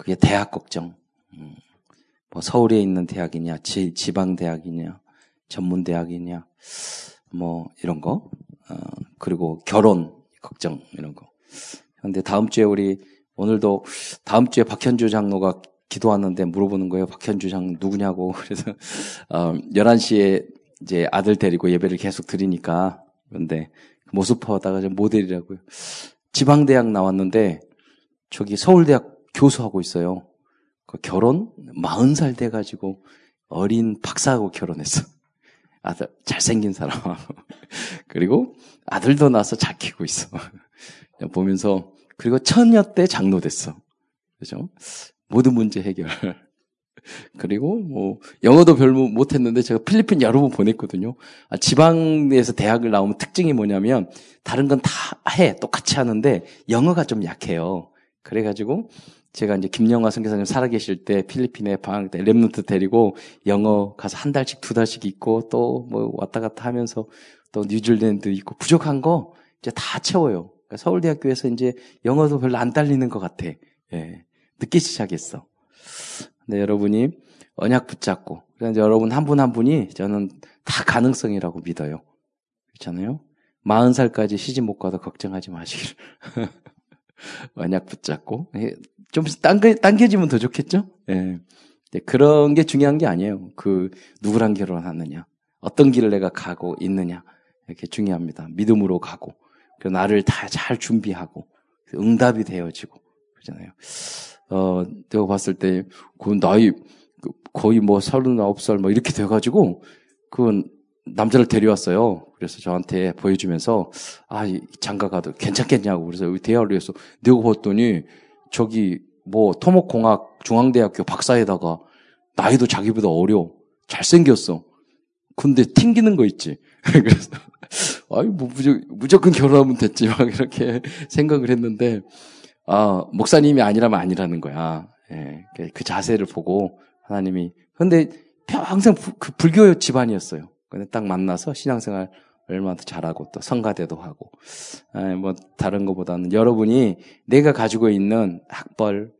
그게 대학 걱정. 음, 뭐 서울에 있는 대학이냐, 지, 지방 대학이냐, 전문 대학이냐, 뭐 이런 거. 어, 그리고 결혼 걱정 이런 거. 근데 다음 주에 우리 오늘도 다음 주에 박현주 장로가 기도하는데 물어보는 거예요. 박현주 장 누구냐고. 그래서 어, 11시에 이제 아들 데리고 예배를 계속 드리니까 그런데 모습 보다가 좀 모델이라고요. 지방대학 나왔는데 저기 서울대학 교수하고 있어요. 그 결혼 40살 돼 가지고 어린 박사하고 결혼했어. 아들 잘생긴 사람하고 그리고 아들도 낳아서 잘 키고 있어. 보면서 그리고 처녀 때 장로 됐어. 그죠? 모든 문제 해결. 그리고 뭐 영어도 별로 못했는데 제가 필리핀 여러 번 보냈거든요. 아, 지방에서 대학을 나오면 특징이 뭐냐면 다른 건 다 해 똑같이 하는데 영어가 좀 약해요. 그래가지고 제가 이제 김영화 선교사님 살아계실 때 필리핀에 방학 때 랩노트 데리고 영어 가서 한 달씩 두 달씩 있고 또 뭐 왔다 갔다 하면서 또 뉴질랜드 있고 부족한 거 이제 다 채워요. 그러니까 서울대학교에서 이제 영어도 별로 안 딸리는 것 같아. 예. 늦게 시작했어. 근데 여러분이 언약 붙잡고, 그래서 여러분 한 분한 한 분이 저는 다 가능성이라고 믿어요. 그렇잖아요? 40살까지 시집 못 가도 걱정하지 마시길. 언약 붙잡고. 예, 좀 당겨, 당겨지면 더 좋겠죠? 예. 그런 게 중요한 게 아니에요. 그, 누구랑 결혼하느냐. 어떤 길을 내가 가고 있느냐. 이렇게 중요합니다. 믿음으로 가고. 그 나를 다 잘 준비하고. 응답이 되어지고. 그러잖아요. 어, 내가 봤을 때, 그 나이, 그 거의 뭐 서른아홉 살 뭐 이렇게 돼가지고, 그 남자를 데려왔어요. 그래서 저한테 보여주면서, 아, 장가 가도 괜찮겠냐고. 그래서 여기 대화를 해서 내가 봤더니, 저기, 뭐, 토목공학 중앙대학교 박사에다가, 나이도 자기보다 어려. 잘생겼어. 근데 튕기는 거 있지. 그래서, 아이, 뭐, 무조건, 무조건 결혼하면 됐지. 막 이렇게 생각을 했는데, 아, 목사님이 아니라면 아니라는 거야. 예, 그, 그 자세를 보고 하나님이. 근데 평생 부, 그 불교 집안이었어요. 근데 딱 만나서 신앙생활 얼마나 더 잘하고 또 성가대도 하고. 아, 뭐 다른 것보다는 여러분이 내가 가지고 있는 학벌,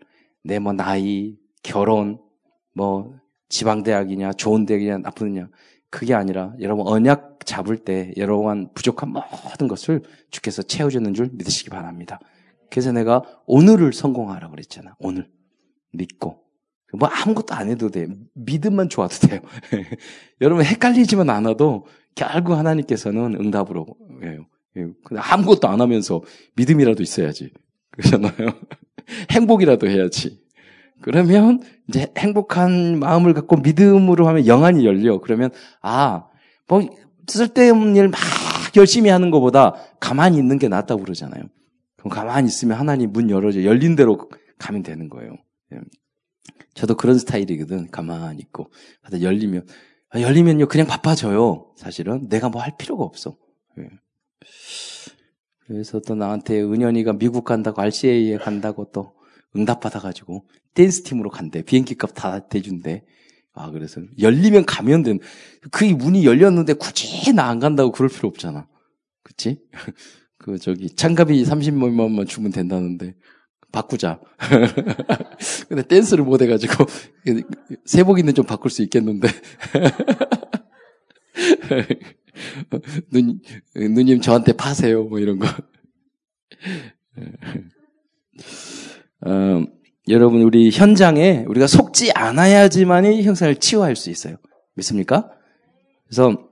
내 뭐 나이, 결혼, 뭐 지방대학이냐, 좋은 대학이냐, 나쁜 냐 그게 아니라 여러분 언약 잡을 때 여러분 부족한 모든 것을 주께서 채워주는 줄 믿으시기 바랍니다. 그래서 내가 오늘을 성공하라고 그랬잖아. 오늘. 믿고. 뭐 아무것도 안 해도 돼. 믿음만 좋아도 돼요. 여러분 헷갈리지만 않아도 결국 하나님께서는 응답으로 해요. 예. 아무것도 안 하면서 믿음이라도 있어야지. 그러잖아요. 행복이라도 해야지. 그러면 이제 행복한 마음을 갖고 믿음으로 하면 영안이 열려. 그러면 아, 뭐 쓸데없는 일 막 열심히 하는 것보다 가만히 있는 게 낫다고 그러잖아요. 그럼 가만히 있으면 하나님 문 열어줘. 열린 대로 가면 되는 거예요. 예. 저도 그런 스타일이거든. 가만히 있고. 하다 열리면, 아, 열리면요. 그냥 바빠져요. 사실은. 내가 뭐 할 필요가 없어. 예. 그래서 또 나한테 은연이가 미국 간다고 RCA에 간다고 또 응답받아가지고 댄스 팀으로 간대. 비행기 값 다 대준대. 아, 그래서 열리면 가면 된. 그 문이 열렸는데 굳이 나 안 간다고 그럴 필요 없잖아. 그치? 그 저기 참가비 30만 원만 주면 된다는데 바꾸자. 근데 댄스를 못 해가지고 세복이는 좀 바꿀 수 있겠는데 누, 누님 저한테 파세요 뭐 이런 거. 어, 여러분 우리 현장에 우리가 속지 않아야지만이 형상을 치유할 수 있어요. 믿습니까? 그래서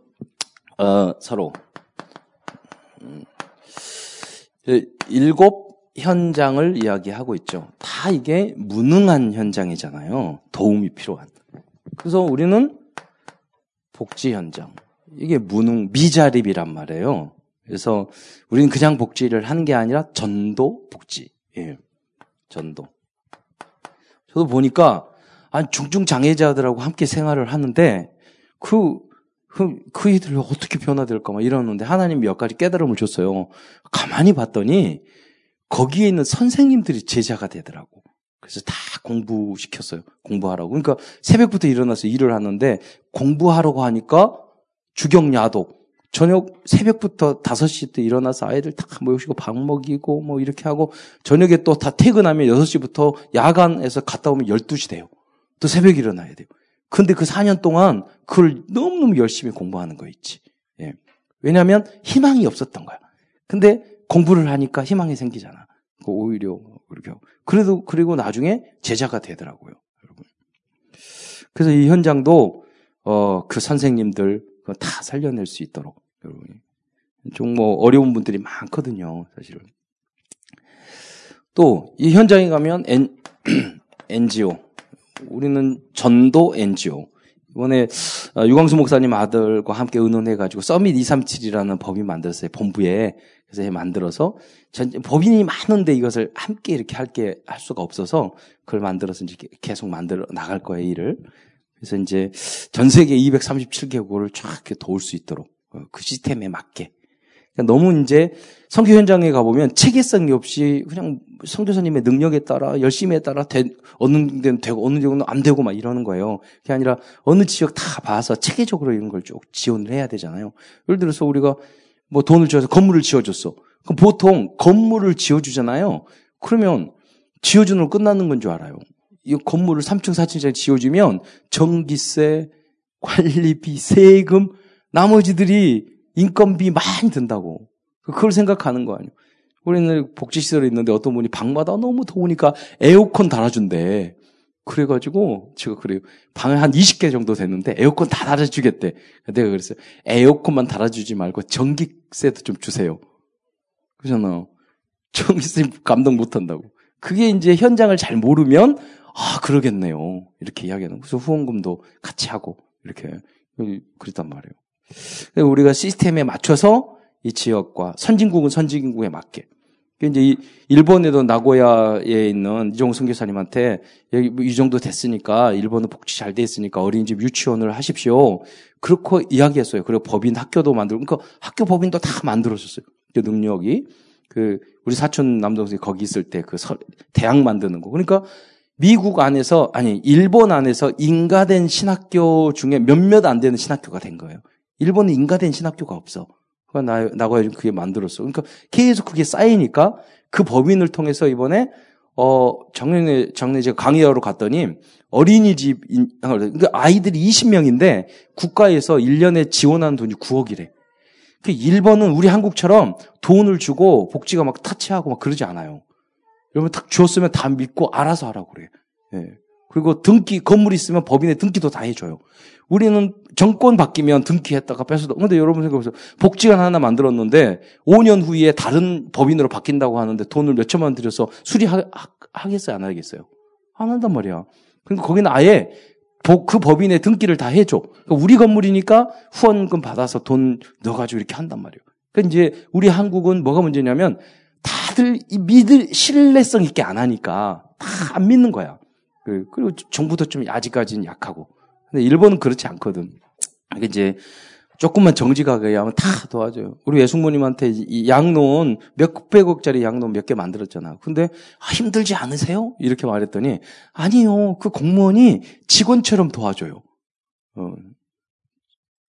어, 서로 일곱 현장을 이야기하고 있죠. 다 이게 무능한 현장이잖아요. 도움이 필요한. 그래서 우리는 복지 현장. 이게 무능, 미자립이란 말이에요. 그래서 우리는 그냥 복지를 하는 게 아니라 전도 복지. 예. 전도. 저도 보니까 아 중증 장애자들하고 함께 생활을 하는데 그 그, 그 애들 어떻게 변화될까 막 이러는데 하나님이 몇 가지 깨달음을 줬어요. 가만히 봤더니 거기에 있는 선생님들이 제자가 되더라고. 그래서 다 공부시켰어요. 공부하라고. 그러니까 새벽부터 일어나서 일을 하는데 공부하라고 하니까 주경야독 저녁 새벽부터 5시 때 일어나서 아이들 다 모시고 밥 먹이고 뭐 이렇게 하고 저녁에 또 다 퇴근하면 6시부터 야간에서 갔다 오면 12시 돼요. 또 새벽에 일어나야 돼요. 근데 그 4년 동안 그걸 너무너무 열심히 공부하는 거 있지. 예. 왜냐하면 희망이 없었던 거야. 근데 공부를 하니까 희망이 생기잖아. 그 오히려 그렇게 하고. 그래도 그리고 나중에 제자가 되더라고요, 여러분. 그래서 이 현장도 어, 그 선생님들 다 살려낼 수 있도록 여러분이 좀 뭐 어려운 분들이 많거든요, 사실은. 또 이 현장에 가면 N, NGO 우리는 전도 NGO 이번에 어, 유광수 목사님 아들과 함께 의논해가지고 서밋 237이라는 법이 만들었어요. 본부에. 그래서 만들어서 전, 법인이 많은데 이것을 함께 이렇게 할게 할 수가 없어서 그걸 만들어서 이제 계속 만들어 나갈 거예요, 일을. 그래서 이제 전 세계 237개국을 쫙 이렇게 도울 수 있도록 어, 그 시스템에 맞게. 그러니까 너무 이제 성교 현장에 가보면 체계성이 없이 그냥 성교사님의 능력에 따라 열심히에 따라 되, 어느 데는 되고 어느 데는 안 되고 막 이러는 거예요. 그게 아니라 어느 지역 다 봐서 체계적으로 이런 걸 쭉 지원을 해야 되잖아요. 예를 들어서 우리가 뭐 돈을 줘서 건물을 지어줬어. 그럼 보통 건물을 지어주잖아요. 그러면 지어주는 걸 끝나는 건 줄 알아요. 이 건물을 3층, 4층짜리 지어주면 전기세, 관리비, 세금, 나머지들이 인건비 많이 든다고. 그걸 생각하는 거 아니에요. 우리는 복지시설에 있는데 어떤 분이 방마다 너무 더우니까 에어컨 달아준대. 그래가지고 제가 그래요. 방에 한 20개 정도 됐는데 에어컨 다 달아주겠대. 내가 그랬어요. 에어컨만 달아주지 말고 전기세도 좀 주세요. 그러잖아. 전기세 감동 못한다고. 그게 이제 현장을 잘 모르면 아 그러겠네요. 이렇게 이야기하는. 그래서 후원금도 같이 하고 이렇게 그랬단 말이에요. 우리가 시스템에 맞춰서 이 지역과 선진국은 선진국에 맞게 이제 이 일본에도 나고야에 있는 이종호 선교사님한테 여기 뭐 이 정도 됐으니까 일본은 복지 잘 돼 있으니까 어린이집 유치원을 하십시오. 그렇고 이야기했어요. 그리고 법인 학교도 만들고 그러니까 학교 법인도 다 만들어줬어요. 그 능력이 그 우리 사촌 남동생이 거기 있을 때 그 대학 만드는 거. 그러니까 미국 안에서 아니 일본 안에서 인가된 신학교 중에 몇몇 안 되는 신학교가 된 거예요. 일본은 인가된 신학교가 없어. 그러니까 나, 나고야 그게 만들었어. 그러니까 계속 그게 쌓이니까 그 법인을 통해서 이번에 어, 작년에, 작년에 제가 강의하러 갔더니 어린이집, 그러니까 아이들이 20명인데 국가에서 1년에 지원하는 돈이 9억이래. 그 일본은 우리 한국처럼 돈을 주고 복지가 막 타치하고 막 그러지 않아요. 여러분 딱 주었으면 다 믿고 알아서 하라고 그래. 예. 그리고 등기, 건물 있으면 법인에 등기도 다 해줘요. 우리는 정권 바뀌면 등기했다가 뺏어도. 근데 여러분 생각해보세요. 복지관 하나 만들었는데 5년 후에 다른 법인으로 바뀐다고 하는데 돈을 몇 천만 원 들여서 수리하겠어요? 안 하겠어요? 안 한단 말이야. 그러니까 거기는 아예 그 법인의 등기를 다 해줘. 그러니까 우리 건물이니까 후원금 받아서 돈 넣어가지고 이렇게 한단 말이에요. 그러니까 이제 우리 한국은 뭐가 문제냐면 다들 믿을 신뢰성 있게 안 하니까 다 안 믿는 거야. 그, 그리고 정부도 좀 아직까지는 약하고. 근데 일본은 그렇지 않거든. 이게 이제 조금만 정직하게 하면 다 도와줘요. 우리 외숙모님한테 이 양론 몇백억짜리 양론 몇 개 만들었잖아. 근데 아, 힘들지 않으세요? 이렇게 말했더니 아니요. 그 공무원이 직원처럼 도와줘요. 어.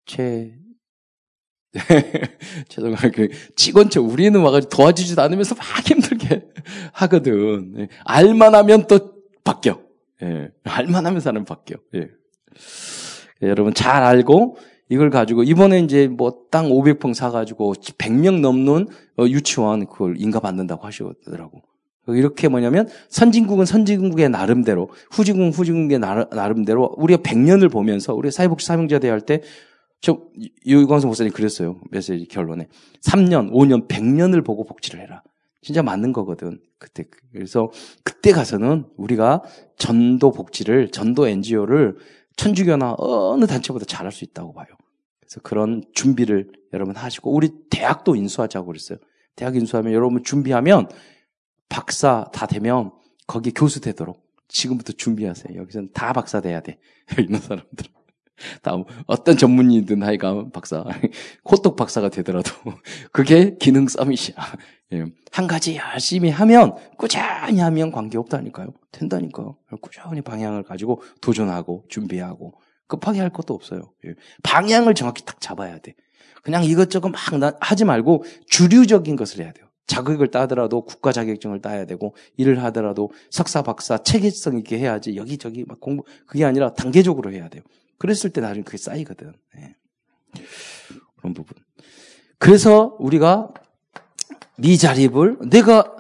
제 죄송합니다. 그 직원처럼 우리는 와가지고 도와주지도 않으면서 막 힘들게 하거든. 네. 알만하면 또 바뀌어. 예. 알만하면 사람 바뀌어. 예. 여러분 잘 알고 이걸 가지고 이번에 이제 뭐 땅 500평 사가지고 100명 넘는 어, 유치원 그걸 인가받는다고 하시더라고. 이렇게 뭐냐면 선진국은 선진국의 나름대로 후진국은 후진국의 나름대로 우리가 100년을 보면서 우리 사회복지 사명자 대할 때 저 유광수 목사님 그랬어요. 메시지 결론에 3년, 5년, 100년을 보고 복지를 해라. 진짜 맞는 거거든. 그때 그래서 그때 가서는 우리가 전도 복지를 전도 NGO를 천주교나 어느 단체보다 잘할 수 있다고 봐요. 그래서 그런 준비를 여러분 하시고 우리 대학도 인수하자고 그랬어요. 대학 인수하면 여러분 준비하면 박사 다 되면 거기 교수 되도록 지금부터 준비하세요. 여기서는 다 박사 돼야 돼. 있는 사람들. 다음 어떤 전문의든 하여간 박사, 코떡 박사가 되더라도 그게 기능 서밋이야. 예. 한 가지 열심히 하면 꾸준히 하면 관계 없다니까요. 된다니까요. 꾸준히 방향을 가지고 도전하고 준비하고 급하게 할 것도 없어요. 예. 방향을 정확히 딱 잡아야 돼. 그냥 이것저것 막 하지 말고 주류적인 것을 해야 돼요. 자격을 따더라도 국가 자격증을 따야 되고 일을 하더라도 석사 박사 체계성 있게 해야지 여기저기 막 공부 그게 아니라 단계적으로 해야 돼요. 그랬을 때 나중에 그게 쌓이거든. 네. 그런 부분. 그래서 우리가 미자립을 내가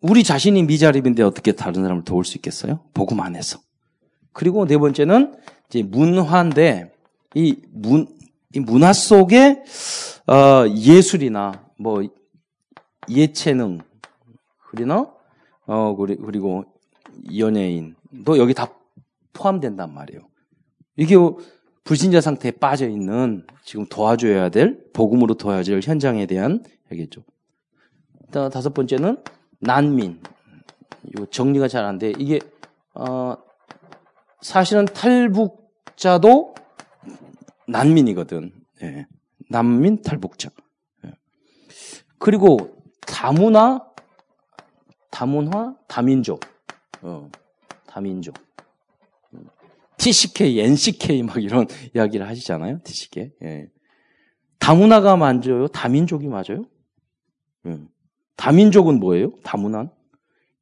우리 자신이 미자립인데 어떻게 다른 사람을 도울 수 있겠어요? 복음 안에서. 그리고 네 번째는 이제 문화인데 이 문, 이 문화 속에 어, 예술이나 뭐 예체능 그리나 어 그리고 연예인도 여기 다 포함된단 말이에요. 이게 불신자 상태에 빠져 있는 지금 도와줘야 될 복음으로 도와줄 현장에 대한 얘기죠. 다섯 번째는 난민. 이거 정리가 잘 안 돼. 이게 어 사실은 탈북자도 난민이거든. 예. 난민 탈북자. 예. 그리고 다문화, 다문화, 다민족. 어, 다민족. TCK, NCK 막 이런 이야기를 하시잖아요. TCK. 예. 다문화가 맞아요? 다민족이 맞아요? 예. 다민족은 뭐예요? 다문화?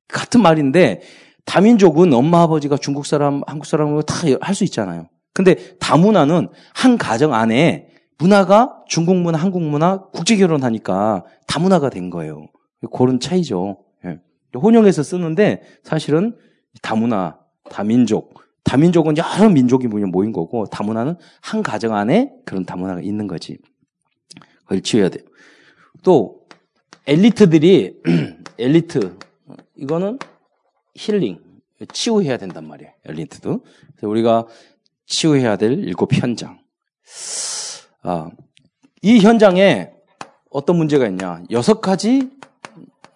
같은 말인데 다민족은 엄마 아버지가 중국 사람, 한국 사람으로 다 할 수 있잖아요. 근데 다문화는 한 가정 안에 문화가 중국 문화, 한국 문화, 국제 결혼하니까 다문화가 된 거예요. 그런 차이죠. 예. 혼용해서 쓰는데 사실은 다문화, 다민족, 다민족은 여러 민족이 모인 거고 다문화는 한 가정 안에 그런 다문화가 있는 거지. 그걸 치워야 돼요. 또 엘리트들이 엘리트 이거는 힐링 치유해야 된단 말이에요. 엘리트도. 그래서 우리가 치유해야 될 일곱 현장. 아, 이 현장에 어떤 문제가 있냐? 여섯 가지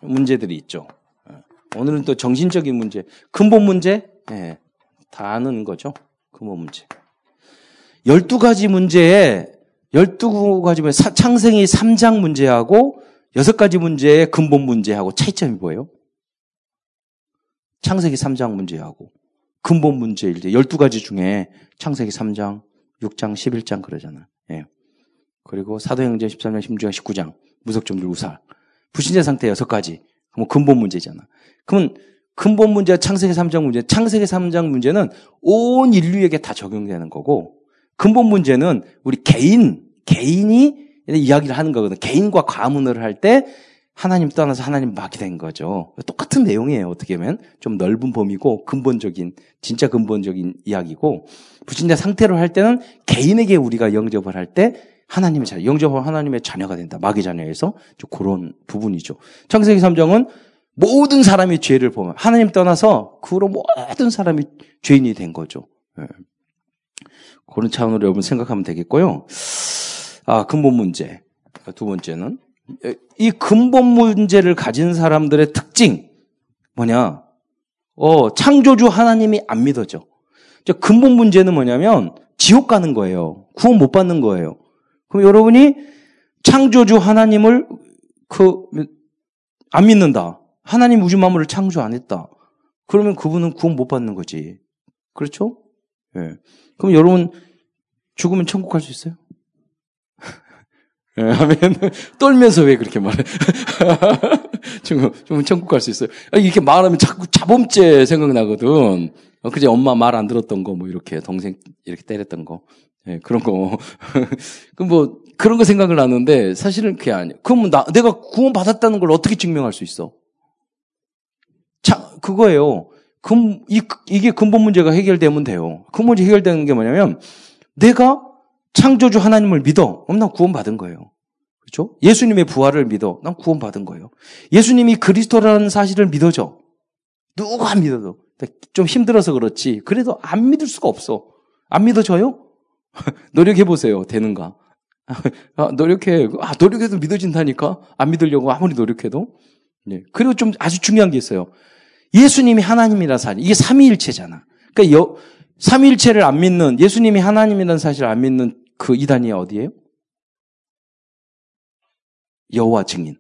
문제들이 있죠. 오늘은 또 정신적인 문제, 근본 문제, 예, 다 아는 거죠. 근본 문제. 열두 가지 문제에 열두 가지 문제, 창생이 3장 문제하고 여섯 가지 문제의 근본 문제하고 차이점이 뭐예요? 창세기 3장 문제하고 근본 문제일 때 12가지 중에 창세기 3장, 6장, 11장 그러잖아. 예. 그리고 사도행전 13장, 16장, 19장 무속점들 우살. 불신자 상태 6가지. 그럼 근본 문제잖아. 그러면 근본 문제와 창세기 3장 문제, 창세기 3장 문제는 온 인류에게 다 적용되는 거고 근본 문제는 우리 개인, 개인이 이야기를 하는 거거든. 개인과 가문을 할 때 하나님 떠나서 하나님 맡게 된 거죠. 똑같은 내용이에요. 어떻게 보면 좀 넓은 범위고 근본적인 진짜 근본적인 이야기고 부신자 상태로 할 때는 개인에게 우리가 영접을 할 때 하나님의 자녀, 영접을 하나님의 자녀가 된다. 마귀 자녀에서 좀 그런 부분이죠. 창세기 3장은 모든 사람이 죄를 보면 하나님 떠나서 그로 모든 사람이 죄인이 된 거죠. 네. 그런 차원으로 여러분 생각하면 되겠고요. 아, 근본 문제. 두 번째는 이 근본 문제를 가진 사람들의 특징 뭐냐? 어, 창조주 하나님이 안 믿어져. 근본 문제는 뭐냐면 지옥 가는 거예요. 구원 못 받는 거예요. 그럼 여러분이 창조주 하나님을 그 안 믿는다. 하나님 우주 만물을 창조 안 했다. 그러면 그분은 구원 못 받는 거지. 그렇죠? 예. 네. 그럼 여러분 죽으면 천국 갈 수 있어요? 예, 하면 떨면서 왜 그렇게 말해? 좀, 좀 천국 갈 수 있어요. 아, 이렇게 말하면 자꾸 자범죄 생각나거든. 어, 그제 엄마 말 안 들었던 거, 뭐 이렇게 동생 이렇게 때렸던 거, 예, 그런 거. 그럼 뭐 그런 거 생각을 하는데 사실은 그게 아니야. 그럼 나 내가 구원 받았다는 걸 어떻게 증명할 수 있어? 자, 그거예요. 금, 이, 이게 근본 문제가 해결되면 돼요. 근본 문제 해결되는 게 뭐냐면 내가 창조주 하나님을 믿어. 그럼 난 구원받은 거예요. 그렇죠? 예수님의 부활을 믿어. 난 구원받은 거예요. 예수님이 그리스도라는 사실을 믿어줘. 누가 안 믿어도. 좀 힘들어서 그렇지. 그래도 안 믿을 수가 없어. 안 믿어져요? 노력해보세요. 되는가? 아, 노력해. 아, 노력해도 믿어진다니까? 안 믿으려고 아무리 노력해도. 네. 그리고 좀 아주 중요한 게 있어요. 예수님이 하나님이라 사실. 이게 삼위일체잖아. 그러니까 여, 삼위일체를 안 믿는, 예수님이 하나님이라는 사실을 안 믿는 그 이단이 어디예요? 여호와 증인.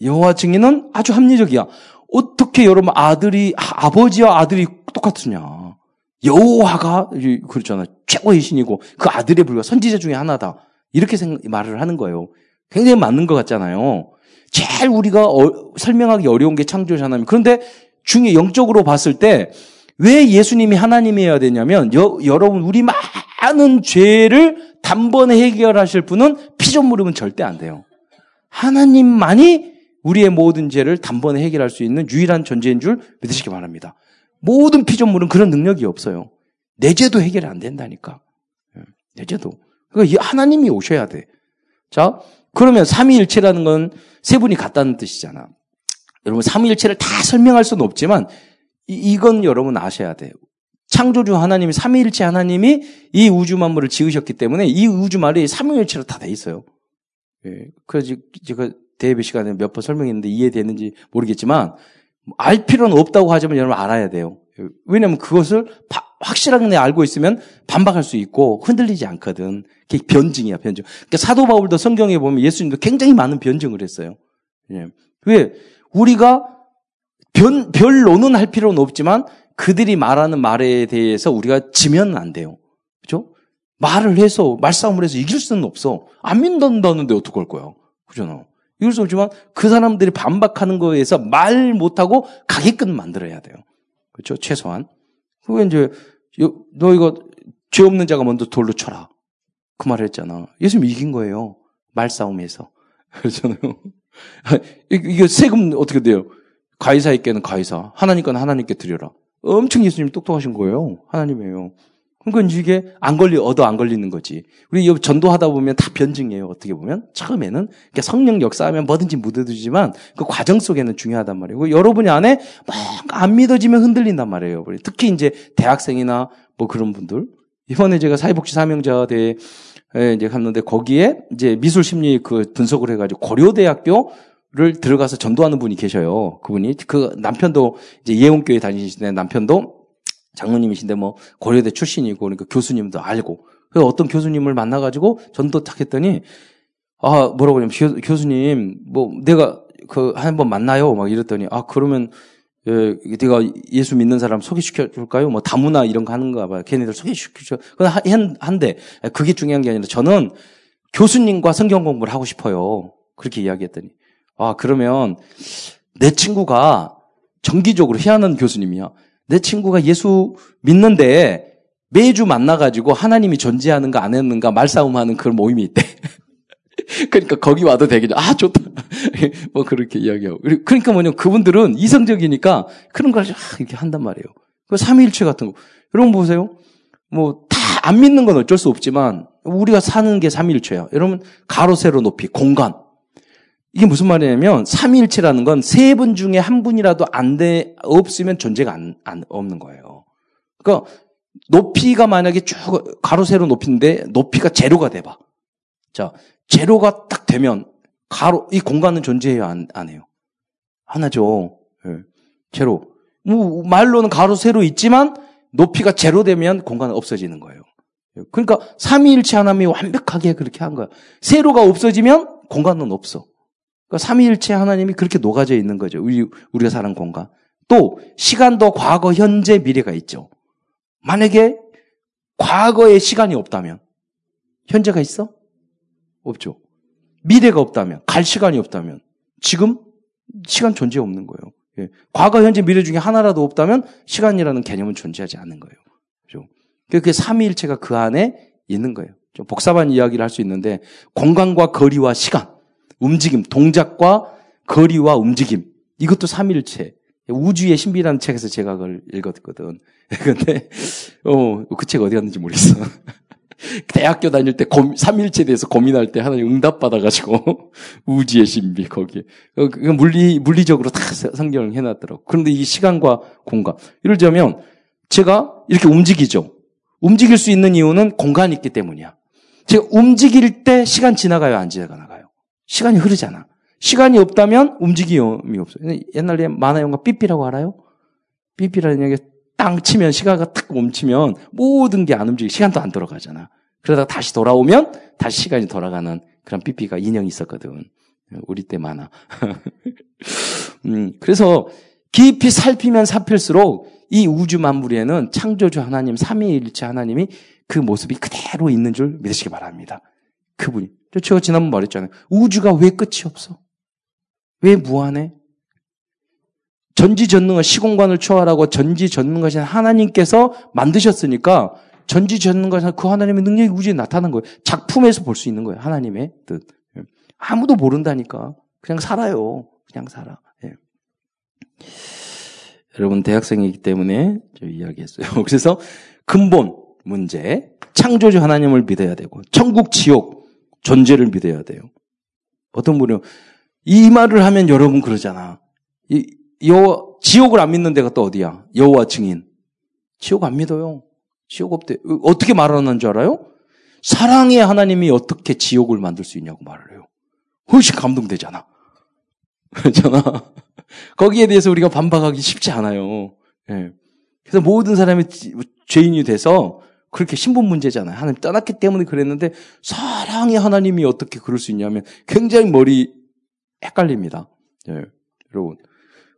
여호와 증인은 아주 합리적이야. 어떻게 여러분 아들이 아, 버지와 아들이 똑같으냐? 여호와가 그렇잖아 최고의 신이고 그 아들의 불과 선지자 중에 하나다. 이렇게 생각, 말을 하는 거예요. 굉장히 맞는 것 같잖아요. 제일 우리가 어, 설명하기 어려운 게 창조주 하나님. 그런데 중에 영적으로 봤을 때 왜 예수님이 하나님이어야 되냐면 여, 여러분 우리 많은 죄를 단번에 해결하실 분은 피조물이면 절대 안 돼요. 하나님만이 우리의 모든 죄를 단번에 해결할 수 있는 유일한 존재인 줄 믿으시기 바랍니다. 모든 피조물은 그런 능력이 없어요. 내 죄도 해결이 안 된다니까. 예, 내 죄도. 그러니까 하나님이 오셔야 돼. 자, 그러면 삼위일체라는 건 세 분이 같다는 뜻이잖아. 여러분 삼위일체를 다 설명할 수는 없지만 이, 건 여러분 아셔야 돼요. 창조주 하나님이 삼위일체 하나님이 이 우주 만물을 지으셨기 때문에 이 우주 말이 삼위일체로 다 돼 있어요. 예. 그래서 제가 대회 시간에 몇 번 설명했는데 이해되는지 모르겠지만 알 필요는 없다고 하지만 여러분 알아야 돼요. 왜냐하면 그것을 바, 확실하게 알고 있으면 반박할 수 있고 흔들리지 않거든. 그게 변증이야, 변증. 그러니까 사도 바울도 성경에 보면 예수님도 굉장히 많은 변증을 했어요. 예. 왜? 우리가 변, 별로는 할 필요는 없지만 그들이 말하는 말에 대해서 우리가 지면 안 돼요. 그죠? 말을 해서, 말싸움을 해서 이길 수는 없어. 안 믿는다는데 어떡할 거야. 그잖아. 이길 수 없지만 그 사람들이 반박하는 거에서 말 못하고 가게끔 만들어야 돼요. 그렇죠? 최소한. 그게 이제 너 이거 죄 없는 자가 먼저 돌로 쳐라. 그 말을 했잖아. 예수님 이긴 거예요. 말싸움에서. 그렇잖아요. 이게 세금 어떻게 돼요? 가이사에게는 가이사, 하나님께는 하나님께 드려라. 엄청 예수님 똑똑하신 거예요. 하나님이에요. 그러니까 이게 안 걸리, 얻어 안 걸리는 거지. 우리 전도하다 보면 다 변증이에요. 어떻게 보면. 처음에는. 그러니까 성령 역사하면 뭐든지 묻어두지만 그 과정 속에는 중요하단 말이에요. 여러분이 안에 뭔가 안 믿어지면 흔들린단 말이에요. 특히 이제 대학생이나 뭐 그런 분들. 이번에 제가 사회복지 사명자 대회 이제 갔는데 거기에 이제 미술 심리 그 분석을 해가지고 고려대학교 를 들어가서 전도하는 분이 계셔요. 그분이 그 남편도 이제 예원교회 다니시는데 남편도 장로님이신데 뭐 고려대 출신이고 그러니까 교수님도 알고 그래서 어떤 교수님을 만나가지고 전도 탁 했더니 아 뭐라고 하냐면 교수님 뭐 내가 그 한번 만나요 막 이랬더니 아 그러면 예, 내가 예수 믿는 사람 소개시켜 줄까요? 뭐 다문화 이런 거 하는가 봐요. 걔네들 소개시켜 줘. 그건 한데 그게 중요한 게 아니라 저는 교수님과 성경 공부를 하고 싶어요. 그렇게 이야기했더니 아 그러면 내 친구가 정기적으로 희한한 교수님이야. 내 친구가 예수 믿는데 매주 만나가지고 하나님이 존재하는가 안 했는가 말싸움하는 그런 모임이 있대. 그러니까 거기 와도 되겠죠. 아, 좋다. 뭐 그렇게 이야기하고. 그러니까 뭐냐, 그분들은 이성적이니까 그런 걸 이렇게 한단 말이에요. 그 삼위일체 같은 거. 여러분 보세요. 뭐 다 안 믿는 건 어쩔 수 없지만 우리가 사는 게 삼위일체야. 여러분 가로 세로 높이 공간. 이게 무슨 말이냐면 삼위일체라는 건 세 분 중에 한 분이라도 안 돼 없으면 존재가 안, 안 없는 거예요. 그러니까 높이가 만약에 쭉 가로 세로 높이인데 높이가 제로가 돼 봐. 자, 제로가 딱 되면 가로 이 공간은 존재해요 안, 안 해요? 하나죠. 네. 제로. 뭐 말로는 가로 세로 있지만 높이가 제로 되면 공간은 없어지는 거예요. 그러니까 삼위일체 하나님이 완벽하게 그렇게 한 거야. 세로가 없어지면 공간은 없어. 그러니까 삼위일체 하나님이 그렇게 녹아져 있는 거죠. 우리 우리가 사는 공간. 또 시간도 과거, 현재, 미래가 있죠. 만약에 과거에 시간이 없다면 현재가 있어? 없죠. 미래가 없다면, 갈 시간이 없다면, 지금 시간 존재 없는 거예요. 예. 과거, 현재, 미래 중에 하나라도 없다면 시간이라는 개념은 존재하지 않는 거예요. 그죠? 그 삼위일체가 그 안에 있는 거예요. 좀 복잡한 이야기를 할 수 있는데 공간과 거리와 시간, 움직임, 동작과 거리와 움직임 이것도 삼위일체. 우주의 신비라는 책에서 제가 그걸 읽었거든. 근데 어 그 책 어디 갔는지 모르겠어. 대학교 다닐 때 고, 삼일체에 대해서 고민할 때 하나님 응답 받아가지고 우주의 신비 거기에 그, 그 물리 물리적으로 다 성경을 해놨더라고. 그런데 이 시간과 공간 예를 들자면 제가 이렇게 움직이죠. 움직일 수 있는 이유는 공간이 있기 때문이야. 제가 움직일 때 시간 지나가요, 안 지나가요? 시간이 흐르잖아. 시간이 없다면 움직임이 없어요. 옛날에 만화 영화 삐삐라고 알아요? 삐삐라는 얘기 땅 치면 시간가 탁 멈추면 모든 게 안 움직이고 시간도 안 돌아가잖아. 그러다가 다시 돌아오면 다시 시간이 돌아가는 그런 삐삐가 인형이 있었거든. 우리 때 많아. 음, 그래서 깊이 살피면 살필수록 이 우주 만물에는 창조주 하나님, 삼위일체 하나님이 그 모습이 그대로 있는 줄 믿으시기 바랍니다. 그분이. 제가 지난번 말했잖아요. 우주가 왜 끝이 없어? 왜 무한해? 전지전능한 시공간을 초월하고 전지전능하신 하나님께서 만드셨으니까 전지전능하신 그 하나님의 능력이 우주에 나타난 거예요. 작품에서 볼 수 있는 거예요. 하나님의 뜻. 예. 아무도 모른다니까. 그냥 살아요. 그냥 살아. 예. 여러분 대학생이기 때문에 저 이야기했어요. 그래서 근본 문제, 창조주 하나님을 믿어야 되고 천국 지옥 존재를 믿어야 돼요. 어떤 분이 이 말을 하면 여러분 그러잖아. 이, 여 지옥을 안 믿는 데가 또 어디야? 여호와 증인. 지옥 안 믿어요. 지옥 없대. 어떻게 말하는 줄 알아요? 사랑의 하나님이 어떻게 지옥을 만들 수 있냐고 말을 해요. 훨씬 감동되잖아. 그렇잖아. 거기에 대해서 우리가 반박하기 쉽지 않아요. 예. 그래서 모든 사람이 죄인이 돼서 그렇게 신분 문제잖아요. 하나님 떠났기 때문에 그랬는데 사랑의 하나님이 어떻게 그럴 수 있냐면 굉장히 머리 헷갈립니다. 예. 여러분.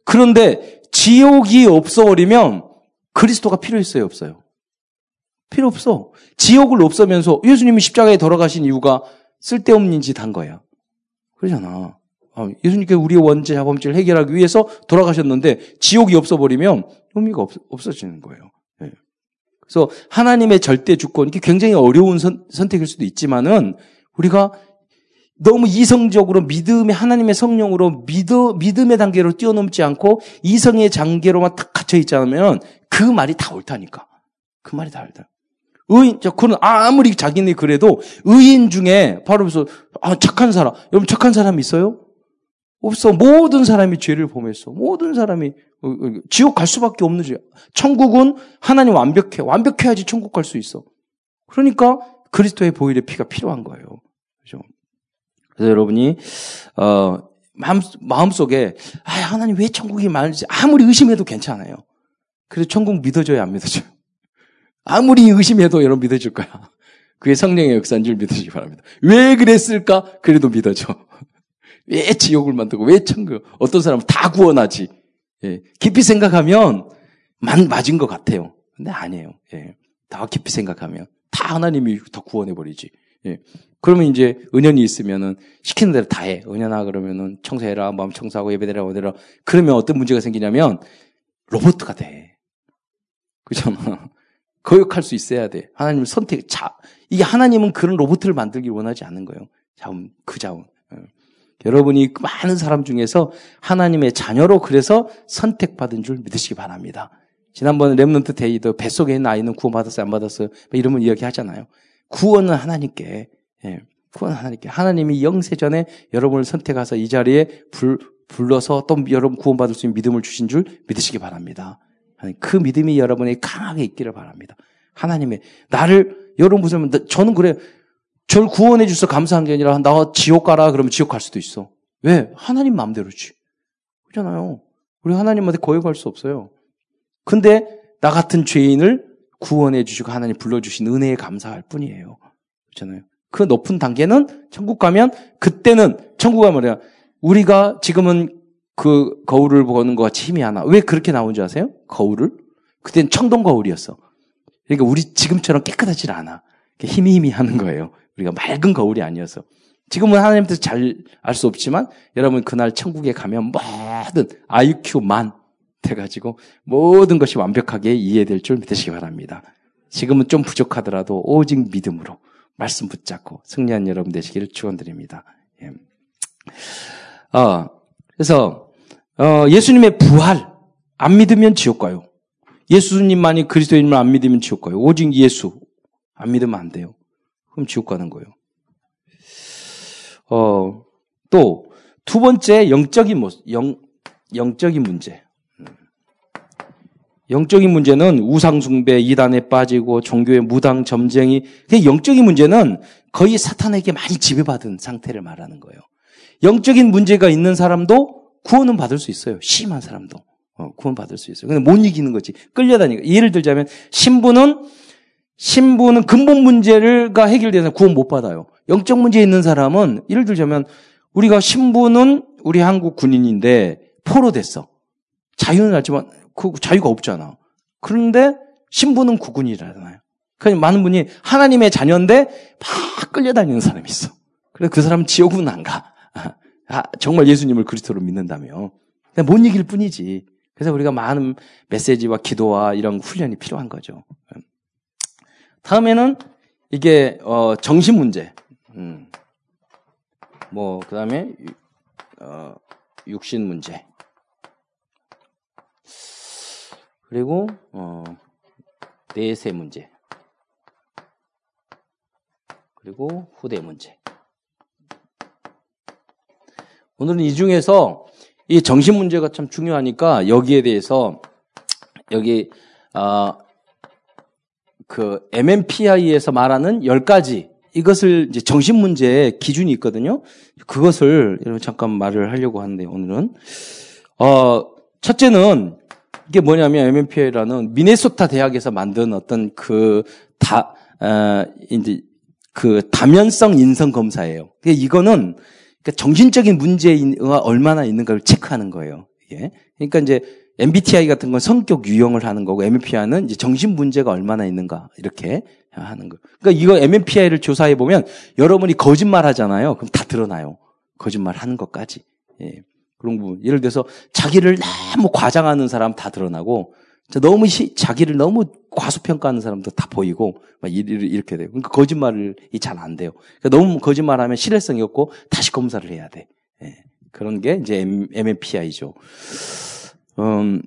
그런데 지옥이 없어버리면 그리스도가 필요했어요, 없어요? 필요 없어. 지옥을 없애면서 예수님이 십자가에 돌아가신 이유가 쓸데없는 짓 한 거야. 그러잖아. 아, 예수님께서 우리의 원죄 자범죄를 해결하기 위해서 돌아가셨는데 지옥이 없어버리면 의미가 없, 없어지는 거예요. 네. 그래서 하나님의 절대 주권, 이게 굉장히 어려운 선, 선택일 수도 있지만은 우리가 너무 이성적으로 믿음의 하나님의 성령으로 믿어, 믿음의 단계로 뛰어넘지 않고 이성의 장계로만 딱 갇혀 않으면 그 말이 다 옳다니까. 그 말이 다 옳다. 의인, 자, 그는 아무리 자기네 그래도 의인 중에 바로 그래서 아, 착한 사람. 여러분 착한 사람 있어요? 없어. 모든 사람이 죄를 범했어. 모든 사람이 어, 어, 지옥 갈 수밖에 없는 죄. 천국은 하나님 완벽해. 완벽해야지 천국 갈 수 있어. 그러니까 그리스도의 보혈의 피가 필요한 거예요. 그죠? 그래서 여러분이 어 마음 마음속에 아 하나님 왜 천국이 많은지 아무리 의심해도 괜찮아요. 그래서 천국 믿어줘야 안 믿어줘요. 아무리 의심해도 여러분 믿어줄 거야. 그게 성령의 역사인 줄 믿으시기 바랍니다. 왜 그랬을까? 그래도 믿어줘. 왜 지옥을 만들고 왜 천국? 어떤 사람은 다 구원하지. 예. 깊이 생각하면 만 맞은 것 같아요. 근데 아니에요. 예. 다 깊이 생각하면 다 하나님이 다 구원해 버리지. 예. 그러면 이제 은연이 있으면은 시키는 대로 다 해. 은연아 그러면은 청소해라, 마음 청소하고 예배드라, 어디라. 그러면 어떤 문제가 생기냐면 로봇가 돼. 그잖아. 거역할 수 있어야 돼. 하나님 선택, 자, 이게 하나님은 그런 로봇을 만들기 원하지 않는 거예요. 자원, 그 자원. 여러분이 많은 사람 중에서 하나님의 자녀로 그래서 선택받은 줄 믿으시기 바랍니다. 지난번 렘넌트 데이도 뱃속에 있는 아이는 구원받았어요, 안 받았어요? 뭐 이러면 이야기 하잖아요. 구원은 하나님께, 예, 구원은 하나님께. 하나님이 영세전에 여러분을 선택해서 이 자리에 불, 불러서 또 여러분 구원받을 수 있는 믿음을 주신 줄 믿으시기 바랍니다. 그 믿음이 여러분에게 강하게 있기를 바랍니다. 하나님의, 나를, 여러분 무슨, 저는 그래요. 절 구원해 주셔서 감사한 게 아니라 나 지옥 가라 그러면 지옥 갈 수도 있어. 왜? 하나님 마음대로지. 그렇잖아요. 우리 하나님한테 거역할 수 없어요. 근데 나 같은 죄인을 구원해 주시고 하나님 불러주신 은혜에 감사할 뿐이에요. 그렇잖아요. 그 높은 단계는 천국 가면 그때는 천국 가면 뭐야? 우리가 지금은 그 거울을 보는 것 같이 힘이 하나. 왜 그렇게 나온 줄 아세요? 거울을? 그때는 청동 거울이었어. 그러니까 우리 지금처럼 깨끗하지 않아. 힘이 힘이 하는 거예요. 우리가 맑은 거울이 아니어서. 지금은 하나님께서 잘 알 수 없지만 여러분 그날 천국에 가면 모든 IQ만 돼가지고 모든 것이 완벽하게 이해될 줄 믿으시기 바랍니다. 지금은 좀 부족하더라도 오직 믿음으로 말씀 붙잡고 승리한 여러분 되시기를 축원드립니다. 예. 어, 그래서 어, 예수님의 부활 안 믿으면 지옥 가요. 예수님만이 그리스도인을 안 믿으면 지옥 가요. 오직 예수 안 믿으면 안 돼요. 그럼 지옥 가는 거예요. 어, 또, 두 번째, 영적인 모습, 영, 영적인 문제. 영적인 문제는 우상숭배, 이단에 빠지고 종교의 무당, 점쟁이. 영적인 문제는 거의 사탄에게 많이 지배받은 상태를 말하는 거예요. 영적인 문제가 있는 사람도 구원은 받을 수 있어요. 심한 사람도. 어, 구원 받을 수 있어요. 근데 못 이기는 거지. 끌려다니까. 예를 들자면, 신부는 신부는 근본 문제가 해결돼서 구원 못 받아요. 영적 문제 있는 사람은 예를 들자면 우리가 신부는 우리 한국 군인인데 포로 됐어. 자유는 알지만 그 자유가 없잖아. 그런데 신부는 국군이라잖아요. 그 많은 분이 하나님의 자녀인데 막 끌려다니는 사람이 있어. 그래서 그 사람은 지옥은 안 가. 아, 정말 예수님을 그리스도로 믿는다며. 못 이길 뿐이지. 그래서 우리가 많은 메시지와 기도와 이런 훈련이 필요한 거죠. 다음에는 이게 어, 정신 문제. 음. 뭐 그다음에 어, 육신 문제. 그리고 어, 내세 문제. 그리고 후대 문제. 오늘은 이 중에서 이 정신 문제가 참 중요하니까 여기에 대해서 여기 어, 그 MMPI에서 말하는 10가지 이것을 이제 정신 문제의 기준이 있거든요. 그것을 여러분 잠깐 말을 하려고 하는데 오늘은 어 첫째는 이게 뭐냐면 MMPI라는 미네소타 대학에서 만든 어떤 그다 어, 이제 그 다면성 인성 검사예요. 이거는 그러니까 정신적인 문제가 얼마나 있는가를 체크하는 거예요. 예. 그러니까 이제 MBTI 같은 건 성격 유형을 하는 거고 MBTI는 이제 정신 문제가 얼마나 있는가 이렇게 하는 거. 그러니까 이거 MBTI를 조사해 보면 여러분이 거짓말 하잖아요. 그럼 다 드러나요. 거짓말 하는 것까지. 예. 그런 부분. 예를 들어서 자기를 너무 과장하는 사람 다 드러나고 너무 시, 자기를 너무 과소평가하는 사람도 다 보이고 막 이렇게 돼요. 그러니까 거짓말이 잘 안 돼요. 그러니까 너무 거짓말하면 신뢰성이 없고 다시 검사를 해야 돼. 예. 그런 게 이제 MMPI죠. 음,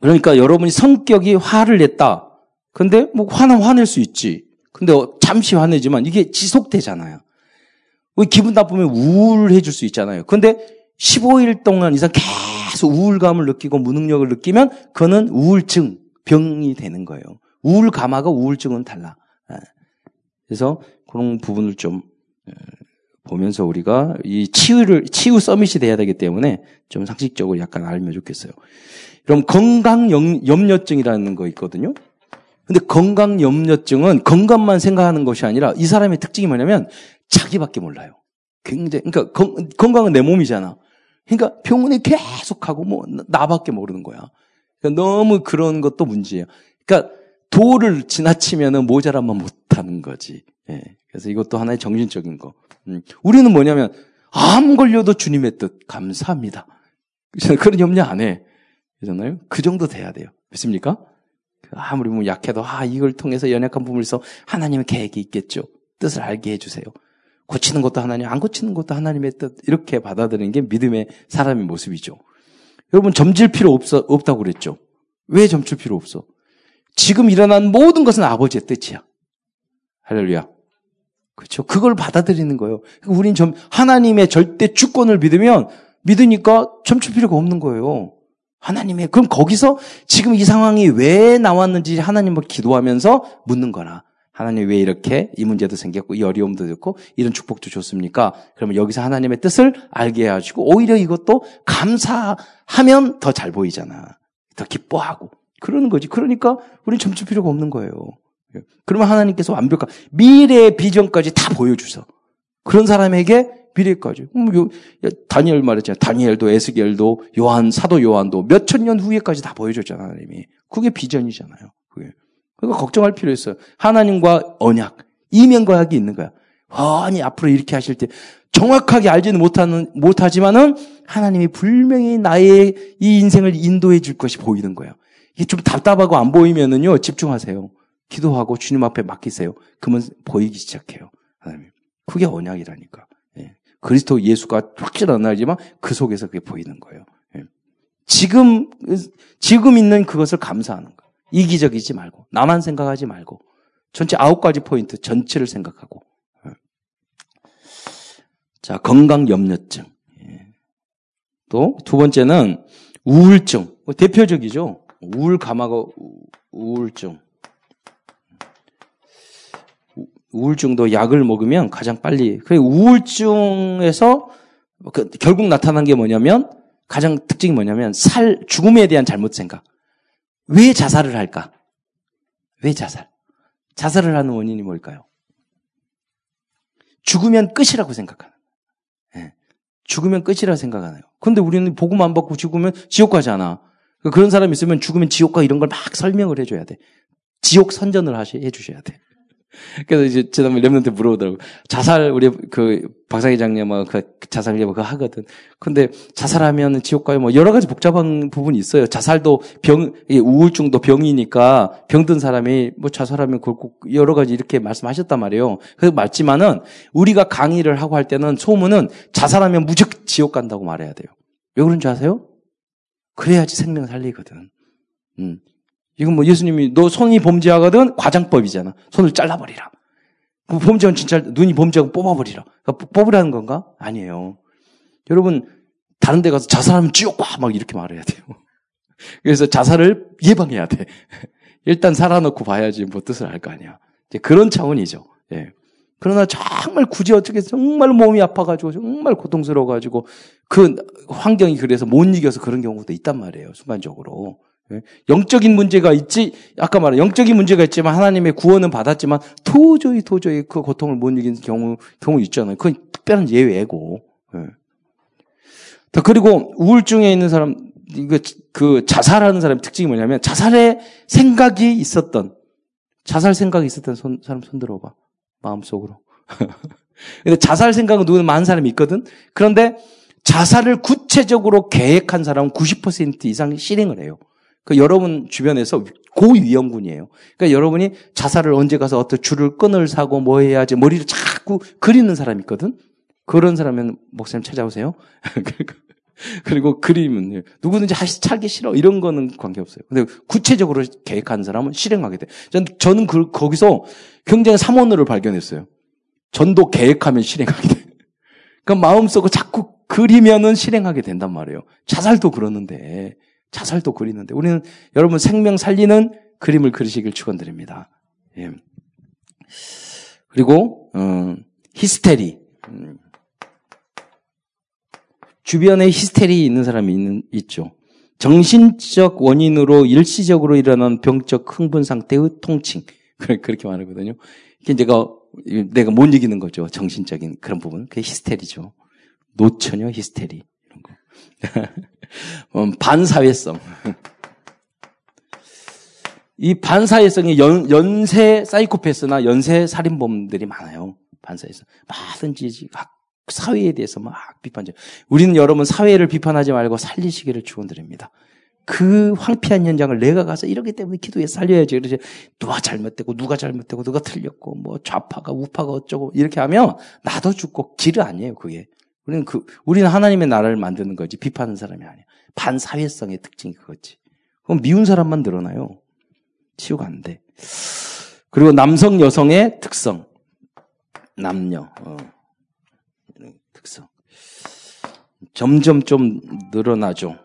그러니까 여러분이 성격이 화를 냈다. 근데 뭐 화는 화낼 수 있지. 근데 잠시 화내지만 이게 지속되잖아요. 기분 나쁘면 우울해질 수 있잖아요. 근데 15일 동안 이상 계속 우울감을 느끼고 무능력을 느끼면 그거는 우울증, 병이 되는 거예요. 우울감하고 우울증은 달라. 예. 그래서 그런 부분을 좀 예, 보면서 우리가 이 치유를, 치유 서밋이 돼야 되기 때문에 좀 상식적으로 약간 알면 좋겠어요. 그럼 건강 염려증이라는 거 있거든요. 근데 건강 염려증은 건강만 생각하는 것이 아니라 이 사람의 특징이 뭐냐면 자기밖에 몰라요. 굉장히, 그러니까 건, 건강은 내 몸이잖아. 그러니까 병원에 계속 가고 뭐 나밖에 모르는 거야. 그러니까 너무 그런 것도 문제예요. 그러니까 도를 지나치면은 모자란만 못하는 거지. 예. 그래서 이것도 하나의 정신적인 거. 음. 우리는 뭐냐면 암 걸려도 주님의 뜻 감사합니다. 그런 염려 안 해. 그잖아요. 그 정도 돼야 돼요. 믿습니까? 아무리 뭐 약해도 아 이걸 통해서 연약한 부분에서 하나님의 계획이 있겠죠. 뜻을 알게 해주세요. 고치는 것도 하나님, 안 고치는 것도 하나님의 뜻 이렇게 받아들이는 게 믿음의 사람의 모습이죠. 여러분 점질 필요 없어 없다고 그랬죠. 왜 점칠 필요 없어? 지금 일어난 모든 것은 아버지의 뜻이야. 할렐루야. 그렇죠. 그걸 받아들이는 거예요. 우린 좀 하나님의 절대 주권을 믿으면 믿으니까 점칠 필요가 없는 거예요. 하나님의 그럼 거기서 지금 이 상황이 왜 나왔는지 하나님을 기도하면서 묻는 거라. 하나님 왜 이렇게 이 문제도 생겼고 이 어려움도 있고 이런 축복도 줬습니까? 그러면 여기서 하나님의 뜻을 알게 해가지고 오히려 이것도 감사하면 더 잘 보이잖아. 더 기뻐하고 그러는 거지. 그러니까 우리는 점칠 필요가 없는 거예요. 그러면 하나님께서 완벽한 미래의 비전까지 다 보여주셔. 그런 사람에게 미래까지. 뭐 다니엘 말했잖아요. 다니엘도 에스겔도 요한 사도 요한도 몇천 년 후에까지 다 보여줬잖아요. 하나님이. 그게 비전이잖아요. 그게. 그러니까 걱정할 필요 있어요. 하나님과 언약, 이면과 약이 있는 거야. 아니 앞으로 이렇게 하실 때 정확하게 알지는 못하는 못하지만은 하나님이 분명히 나의 이 인생을 인도해 줄 것이 보이는 거예요. 이게 좀 답답하고 안 보이면은요 집중하세요. 기도하고 주님 앞에 맡기세요. 그러면 보이기 시작해요. 하나님. 그게 언약이라니까. 예. 그리스도 예수가 확실한 알지만 그 속에서 그게 보이는 거예요. 예. 지금 지금 있는 그것을 감사하는 거예요. 이기적이지 말고 나만 생각하지 말고 전체 아홉 가지 포인트 전체를 생각하고 예. 자 건강 염려증 예. 또두 번째는 우울증 뭐 대표적이죠 우울 감하고 우울증 우울증도 약을 먹으면 가장 빨리 그 우울증에서 그 결국 나타난 게 뭐냐면 가장 특징이 뭐냐면 살 죽음에 대한 잘못 생각 왜 자살을 할까? 왜 자살? 자살을 하는 원인이 뭘까요? 죽으면 끝이라고 생각하는. 네. 죽으면 끝이라 고 생각하나요? 근데 우리는 복음 안 받고 죽으면 지옥 가잖아. 그런 사람 있으면 죽으면 지옥 가 이런 걸 막 설명을 해줘야 돼. 지옥 선전을 하시, 해주셔야 돼. 그래서 이제 지난번에 랩런트 물어보더라고. 자살 우리 그 박사 회장님하고 그 자살 예보 그거 하거든. 근데 자살하면 지옥 가요. 뭐 여러 가지 복잡한 부분이 있어요. 자살도 병 우울증도 병이니까 병든 사람이 뭐 자살하면 꼭 여러 가지 이렇게 말씀하셨단 말이에요. 그래서 맞지만은 우리가 강의를 하고 할 때는 소문은 자살하면 무조건 지옥 간다고 말해야 돼요. 왜 그런 줄 아세요? 그래야지 생명 살리거든. 음. 이건 뭐 예수님이 너 손이 범죄하거든 과장법이잖아. 손을 잘라버리라. 그 범죄는 진짜 눈이 범죄하고 뽑아버리라. 그러니까 뽑으라는 건가? 아니에요. 여러분 다른 데 가서 자살하면 지옥 가! 막 이렇게 말해야 돼요. 그래서 자살을 예방해야 돼. 일단 살아놓고 봐야지 뭐 뜻을 알 거 아니야. 이제 그런 차원이죠. 예. 그러나 정말 굳이 어떻게 정말 몸이 아파가지고 정말 고통스러워가지고 그 환경이 그래서 못 이겨서 그런 경우도 있단 말이에요. 순간적으로. 예? 영적인 문제가 있지, 아까 말한 영적인 문제가 있지만 하나님의 구원은 받았지만 도저히 도저히 그 고통을 못 이기는 경우, 경우 있잖아요. 그건 특별한 예외고. 예. 그리고 우울증에 있는 사람, 이거 그 자살하는 사람의 특징이 뭐냐면 자살의 생각이 있었던, 자살 생각이 있었던 손, 사람 손 들어봐. 마음속으로. 근데 자살 생각은 누구는 많은 사람이 있거든? 그런데 자살을 구체적으로 계획한 사람은 90% 이상 실행을 해요. 그 여러분 주변에서 고위험군이에요. 그러니까 여러분이 자살을 언제 가서 어떤 줄을 끈을 사고 뭐 해야지 머리를 자꾸 그리는 사람이 있거든. 그런 사람은 목사님 찾아오세요. 그리고 그림은 누구든지 하시 차기 싫어 이런 거는 관계 없어요. 근데 구체적으로 계획한 사람은 실행하게 돼. 저는 그 거기서 굉장히 삼원을 발견했어요. 전도 계획하면 실행하게 돼. 그러니까 마음속으로 자꾸 그리면은 실행하게 된단 말이에요. 자살도 그러는데 자살도 그리는데 우리는 여러분 생명 살리는 그림을 그리시길 축원드립니다. 예. 그리고 어, 히스테리 음. 주변에 히스테리 있는 사람이 있는, 있죠. 정신적 원인으로 일시적으로 일어난 병적 흥분 상태의 통칭 그렇게 말하거든요. 이게 제가 내가 못 이기는 거죠. 정신적인 그런 부분. 그게 히스테리죠. 노처녀 히스테리 이런 거. 음, 반사회성. 이 반사회성이 연, 연쇄 사이코패스나 연쇄 살인범들이 많아요. 반사회성. 뭐든지 사회에 대해서 막 비판죠. 우리는 여러분 사회를 비판하지 말고 살리시기를 축원드립니다. 그 황폐한 현장을 내가 가서 이러기 때문에 기도해 살려야지. 그러지. 누가 잘못되고, 누가 잘못되고, 누가 틀렸고, 뭐 좌파가, 우파가 어쩌고, 이렇게 하면 나도 죽고 길을 아니에요, 그게. 우리는 그, 우리는 하나님의 나라를 만드는 거지. 비판하는 사람이 아니야. 반사회성의 특징이 그거지. 그럼 미운 사람만 늘어나요. 치유가 안 돼. 그리고 남성, 여성의 특성. 남녀, 어. 특성. 점점 좀 늘어나죠.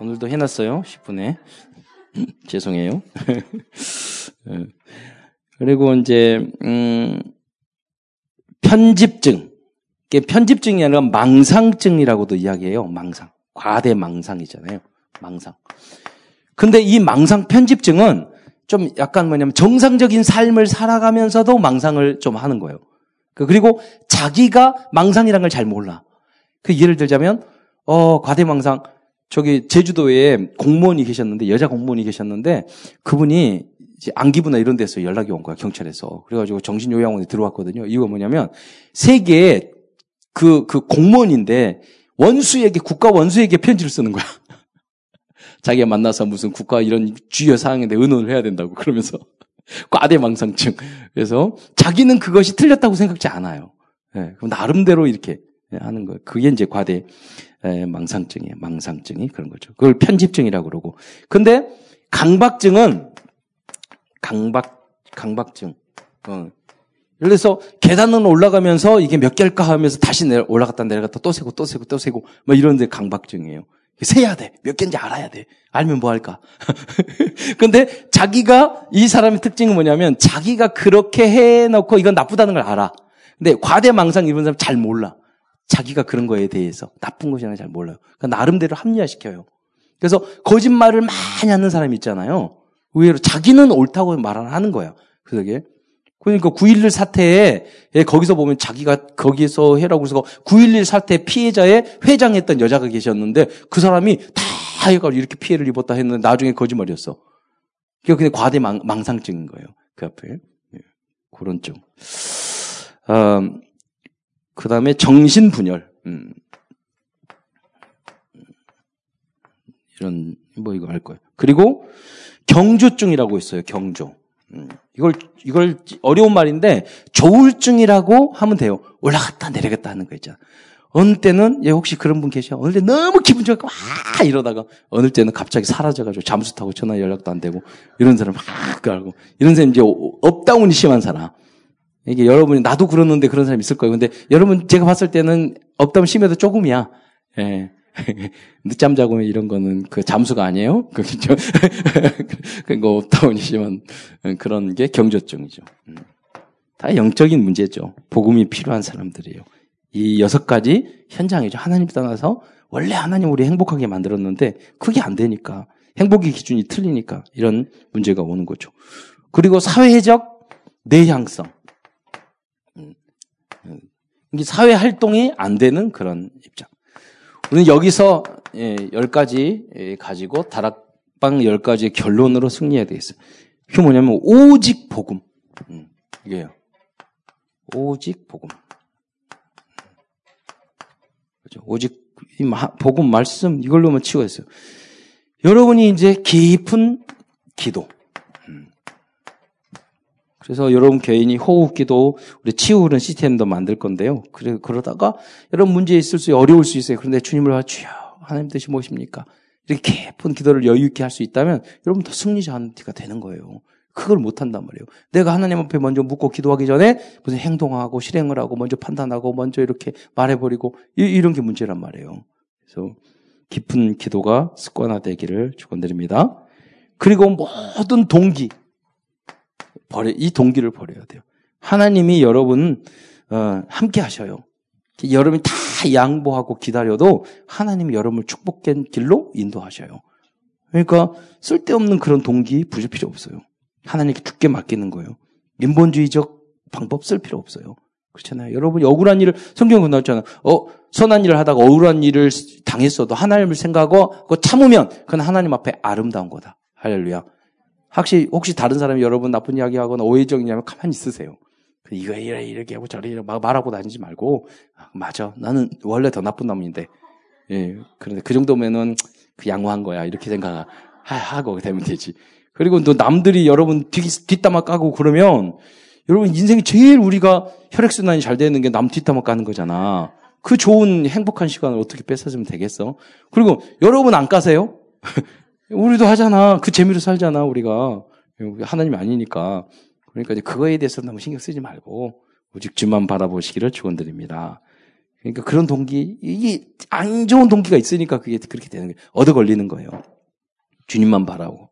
오늘도 해놨어요. 10분에. 죄송해요. 예. 그리고 이제, 음, 편집증. 편집증이 아니라 망상증이라고도 이야기해요. 망상. 과대 망상이잖아요. 망상. 근데 이 망상 편집증은 좀 약간 뭐냐면 정상적인 삶을 살아가면서도 망상을 좀 하는 거예요. 그 그리고 자기가 망상이란 걸 잘 몰라. 그 예를 들자면, 어, 과대 망상. 저기 제주도에 공무원이 계셨는데, 여자 공무원이 계셨는데, 그분이 안기부나 이런 데서 연락이 온 거야, 경찰에서. 그래가지고 정신요양원에 들어왔거든요. 이유가 뭐냐면, 세계에 그, 그 공무원인데, 원수에게, 국가 원수에게 편지를 쓰는 거야. 자기가 만나서 무슨 국가 이런 주요 대해 의논을 해야 된다고 그러면서 과대망상증. 그래서 자기는 그것이 틀렸다고 생각지 않아요. 예, 그럼 나름대로 이렇게 하는 거예요. 그게 이제 과대 예, 망상증이에요. 망상증이 그런 거죠. 그걸 편집증이라고 그러고. 근데 강박증은 강박 강박증. 어. 들어서 계단은 올라가면서 이게 몇 개일까 하면서 다시 내려, 올라갔다 내려갔다 또 세고 또 세고 또 세고 뭐 이런 데 강박증이에요. 세야 돼. 몇 개인지 알아야 돼. 알면 뭐 할까? 근데 자기가 이 사람의 특징은 뭐냐면 자기가 그렇게 해놓고 이건 나쁘다는 걸 알아. 근데 과대망상 입은 사람 잘 몰라. 자기가 그런 거에 대해서 나쁜 것이라는 잘 몰라요. 그러니까 나름대로 합리화시켜요. 그래서 거짓말을 많이 하는 사람이 있잖아요. 의외로 자기는 옳다고 말하는 거야. 그게 그러니까 9.11 사태에 거기서 보면 자기가 거기서 해라고 해서 9.11 사태 피해자의 회장했던 여자가 계셨는데 그 사람이 다 해가지고 이렇게 피해를 입었다 했는데 나중에 거짓말이었어. 그게 그냥 과대 망, 상증인 거예요. 그 앞에. 예. 그런 쪽. 음, 그 다음에 정신분열. 음. 이런, 뭐 이거 할 거예요. 그리고 경조증이라고 있어요. 경조. 음. 이걸, 이걸 어려운 말인데 조울증이라고 하면 돼요. 올라갔다 내려갔다 하는 거 있잖아. 어느 때는, 예, 혹시 그런 분 계셔? 어느 때 너무 기분 좋고, 와! 이러다가, 어느 때는 갑자기 사라져가지고 잠수 타고 전화 연락도 안 되고, 이런 사람 막 깔고, 이런 사람 이제 up down이 심한 사람. 이게 여러분이, 나도 그러는데 그런 사람 있을 거예요. 근데 여러분, 제가 봤을 때는 up down 심해도 조금이야. 예. 늦잠 자고 이런 거는 그 잠수가 아니에요? 그죠? 그거 up down이 심한 그런 게 경조증이죠. 음. 다 영적인 문제죠. 복음이 필요한 사람들이에요. 이 여섯 가지 현장이죠. 하나님 떠나서 원래 하나님 우리 행복하게 만들었는데 그게 안 되니까 행복의 기준이 틀리니까 이런 문제가 오는 거죠. 그리고 사회적 내향성. 음, 음. 사회 활동이 안 되는 그런 입장. 우리는 여기서 예, 열 가지 예, 가지고 다락방 열 가지의 결론으로 승리해야 되겠어요. 그게 뭐냐면 오직 복음. 이게요. 오직 복음. 그죠? 오직 복음 말씀 이걸로만 치고 있어요. 여러분이 이제 깊은 기도. 음. 그래서 여러분 개인이 호흡기도 우리 치유는 시스템도 만들 건데요. 그래 그러다가 여러분 문제 있을 수 어려울 수 있어요. 그런데 주님을 주여 하나님 뜻이 무엇입니까? 이렇게 깊은 기도를 여유 있게 할 수 있다면 여러분 더 승리자가 되는 거예요. 그걸 못 한단 말이에요. 내가 하나님 앞에 먼저 묻고 기도하기 전에 무슨 행동하고 실행을 하고 먼저 판단하고 먼저 이렇게 말해버리고 이, 런게 문제란 말이에요. 그래서 깊은 기도가 습관화되기를 축원드립니다. 그리고 모든 동기 버려 이 동기를 버려야 돼요. 하나님이 여러분 어, 함께 하셔요. 여러분이 다 양보하고 기다려도 하나님이 여러분을 축복된 길로 인도하셔요. 그러니까 쓸데없는 그런 동기 부실 필요 없어요. 하나님께 죽게 맡기는 거예요. 인본주의적 방법 쓸 필요 없어요. 그렇잖아요. 여러분이 억울한 일을 성경에 나왔잖아요. 어, 선한 일을 하다가 억울한 일을 당했어도 하나님을 생각하고 그 참으면 그건 하나님 앞에 아름다운 거다. 할렐루야. 혹시 혹시 다른 사람이 여러분 나쁜 이야기 하거나 오해적이냐면 가만히 있으세요. 이거 이래 이렇게 하고 저래 막 말하고 다니지 말고 아, 맞아. 나는 원래 더 나쁜 놈인데. 예. 그런데 그 정도면은 그 양호한 거야. 이렇게 생각 하고 되면 되지. 그리고 또 남들이 여러분 뒷, 뒷담화 까고 그러면 여러분 인생이 제일 우리가 혈액순환이 잘 되는 게 남 뒷담화 까는 거잖아. 그 좋은 행복한 시간을 어떻게 뺏어주면 되겠어? 그리고 여러분 안 까세요? 우리도 하잖아. 그 재미로 살잖아, 우리가. 하나님이 아니니까. 그러니까 이제 그거에 대해서 너무 신경 쓰지 말고 오직 주만 바라보시기를 축원드립니다. 그러니까 그런 동기, 이게 안 좋은 동기가 있으니까 그게 그렇게 되는 거예요. 얻어 걸리는 거예요. 주님만 바라고.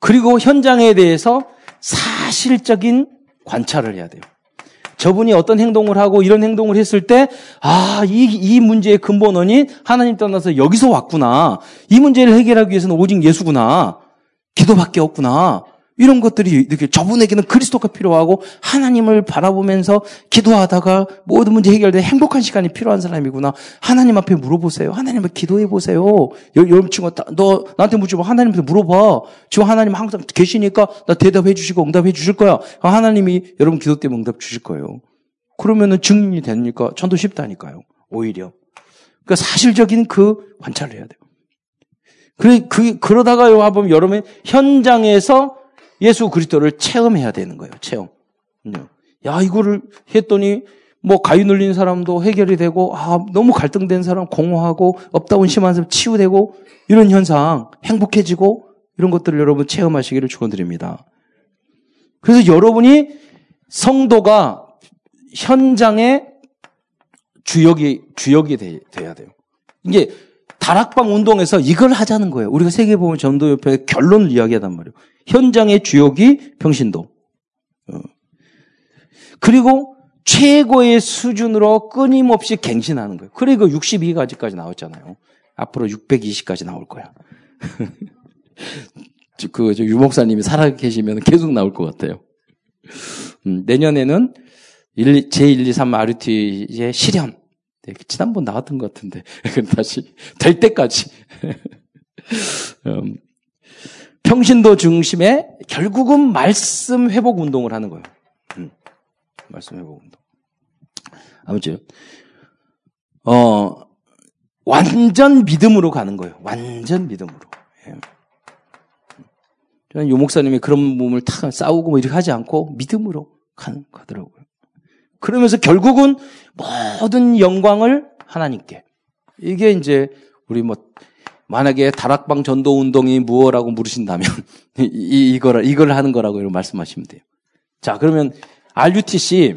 그리고 현장에 대해서 사실적인 관찰을 해야 돼요. 저분이 어떤 행동을 하고 이런 행동을 했을 때, 아, 이, 이 문제의 근본 원인, 하나님 떠나서 여기서 왔구나. 이 문제를 해결하기 위해서는 오직 예수구나. 기도밖에 없구나. 이런 것들이 이렇게 저분에게는 그리스도가 필요하고 하나님을 바라보면서 기도하다가 모든 문제 해결된 행복한 시간이 필요한 사람이구나. 하나님 앞에 물어보세요. 하나님 앞에 기도해 보세요. 여러분 친구 너 나한테 묻지 마. 하나님한테 물어봐. 지금 하나님 항상 계시니까 나 대답해 주시고 응답해 주실 거야. 하나님이 여러분 기도 때문에 응답 주실 거예요. 그러면은 증인이 되니까 전도 쉽다니까요. 오히려. 그러니까 사실적인 그 관찰을 해야 돼요. 그, 그, 그러다가 요, 보면 여러분 현장에서 예수 그리스도를 체험해야 되는 거예요. 체험. 야 이거를 했더니 뭐 가위 눌린 사람도 해결이 되고 아 너무 갈등된 사람 공허하고 up down 심한 사람 치유되고 이런 현상 행복해지고 이런 것들을 여러분 체험하시기를 축원드립니다. 그래서 여러분이 성도가 현장의 주역이 주역이 돼, 돼야 돼요. 이게 다락방 운동에서 이걸 하자는 거예요. 우리가 세계보험 전도협회 결론을 이야기하단 말이에요. 현장의 주역이 평신도. 어. 그리고 최고의 수준으로 끊임없이 갱신하는 거예요. 그리고 62가지까지 나왔잖아요. 앞으로 620까지 나올 거야. 그, 유 목사님이 살아 계시면 계속 나올 것 같아요. 음, 내년에는 1, 제1, 2, 3 RUT의 실현. 네, 지난번 나왔던 것 같은데. 다시, 될 때까지. 음, 평신도 중심에 결국은 말씀 회복 운동을 하는 거예요. 음, 말씀 회복 운동. 아무튼 어 완전 믿음으로 가는 거예요. 완전 믿음으로. 예. 저는 요 목사님이 그런 몸을 탁 싸우고 뭐 이렇게 하지 않고 믿음으로 가는 가더라고요. 그러면서 결국은 모든 영광을 하나님께. 이게 이제 우리 뭐 만약에 다락방 전도 운동이 무엇라고 물으신다면 이, 이걸 이걸 하는 거라고 이렇게 말씀하시면 돼요. 자, 그러면 RUTC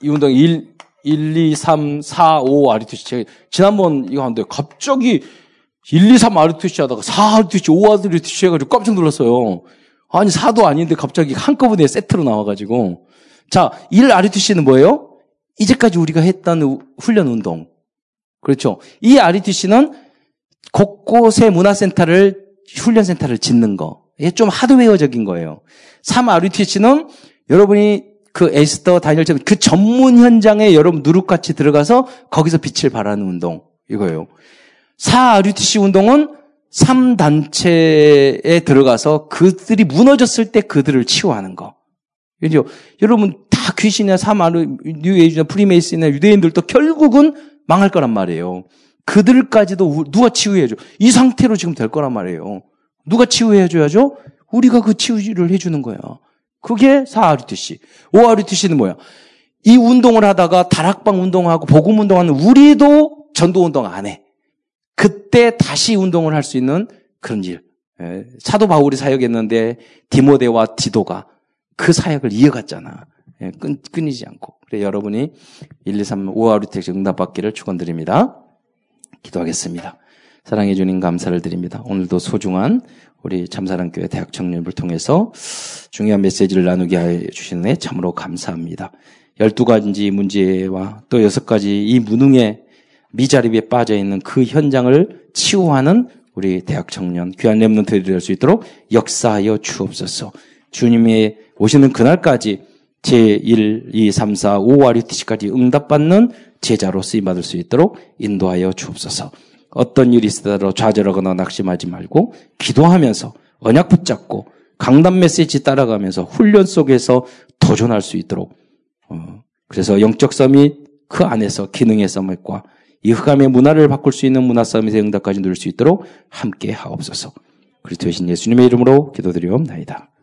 이 운동 1 1 2 3 4 5 RUTC 제가 지난번 이거 하는데 갑자기 1 2 3 RUTC 하다가 4 RUTC 5 RUTC 해 가지고 깜짝 놀랐어요. 아니 4도 아닌데 갑자기 한꺼번에 세트로 나와 가지고 자1 RUTC는 뭐예요? 이제까지 우리가 했던 훈련 운동 그렇죠. 이 RUTC는 곳곳에 문화센터를, 훈련센터를 짓는 거. 이게 좀 하드웨어적인 거예요. 3 RUTC는 여러분이 그 에스더 다니엘처럼 그 전문 현장에 여러분 누룩같이 들어가서 거기서 빛을 발하는 운동. 이거예요. 4 RUTC 운동은 3단체에 들어가서 그들이 무너졌을 때 그들을 치유하는 거. 그죠? 여러분 다 귀신이나 3 RU, 뉴에이지나 프리메이슨이나 유대인들도 결국은 망할 거란 말이에요. 그들까지도 누가 치유해줘? 이 상태로 지금 될 거란 말이에요. 누가 치유해줘야죠? 우리가 그 치유를 해주는 거야. 그게 4RUTC. 5RUTC는 뭐야? 이 운동을 하다가 다락방 운동하고 복음 운동하는 우리도 전도 운동 안 해. 그때 다시 운동을 할 수 있는 그런 일. 예, 사도 바울이 사역했는데 디모데와 디도가 그 사역을 이어갔잖아. 예, 끊, 끊이지 않고. 그래 여러분이 1, 2, 3, 5RUTC 응답받기를 축원드립니다. 기도하겠습니다. 사랑해 주님 감사를 드립니다. 오늘도 소중한 우리 참사랑교회 대학 청년을 통해서 중요한 메시지를 나누게 해 주시는 참으로 감사합니다. 12가지 문제와 또 6가지 이 무능의 미자립에 빠져 있는 그 현장을 치유하는 우리 대학 청년 귀한 렘넌트들이 될 수 있도록 역사하여 주옵소서. 주님이 오시는 그날까지 제1, 2, 3, 4, 5 RUTC까지 응답받는 제자로 쓰임받을 수 있도록 인도하여 주옵소서. 어떤 일이 있어도 좌절하거나 낙심하지 말고 기도하면서 언약 붙잡고 강단 메시지 따라가면서 훈련 속에서 도전할 수 있도록 어, 그래서 영적 서밋 그 안에서 기능의 서밋과 이 흑암의 문화를 바꿀 수 있는 문화 서밋의 응답까지 누릴 수 있도록 함께 하옵소서. 그리스도의 신 예수님의 이름으로 기도드리옵나이다.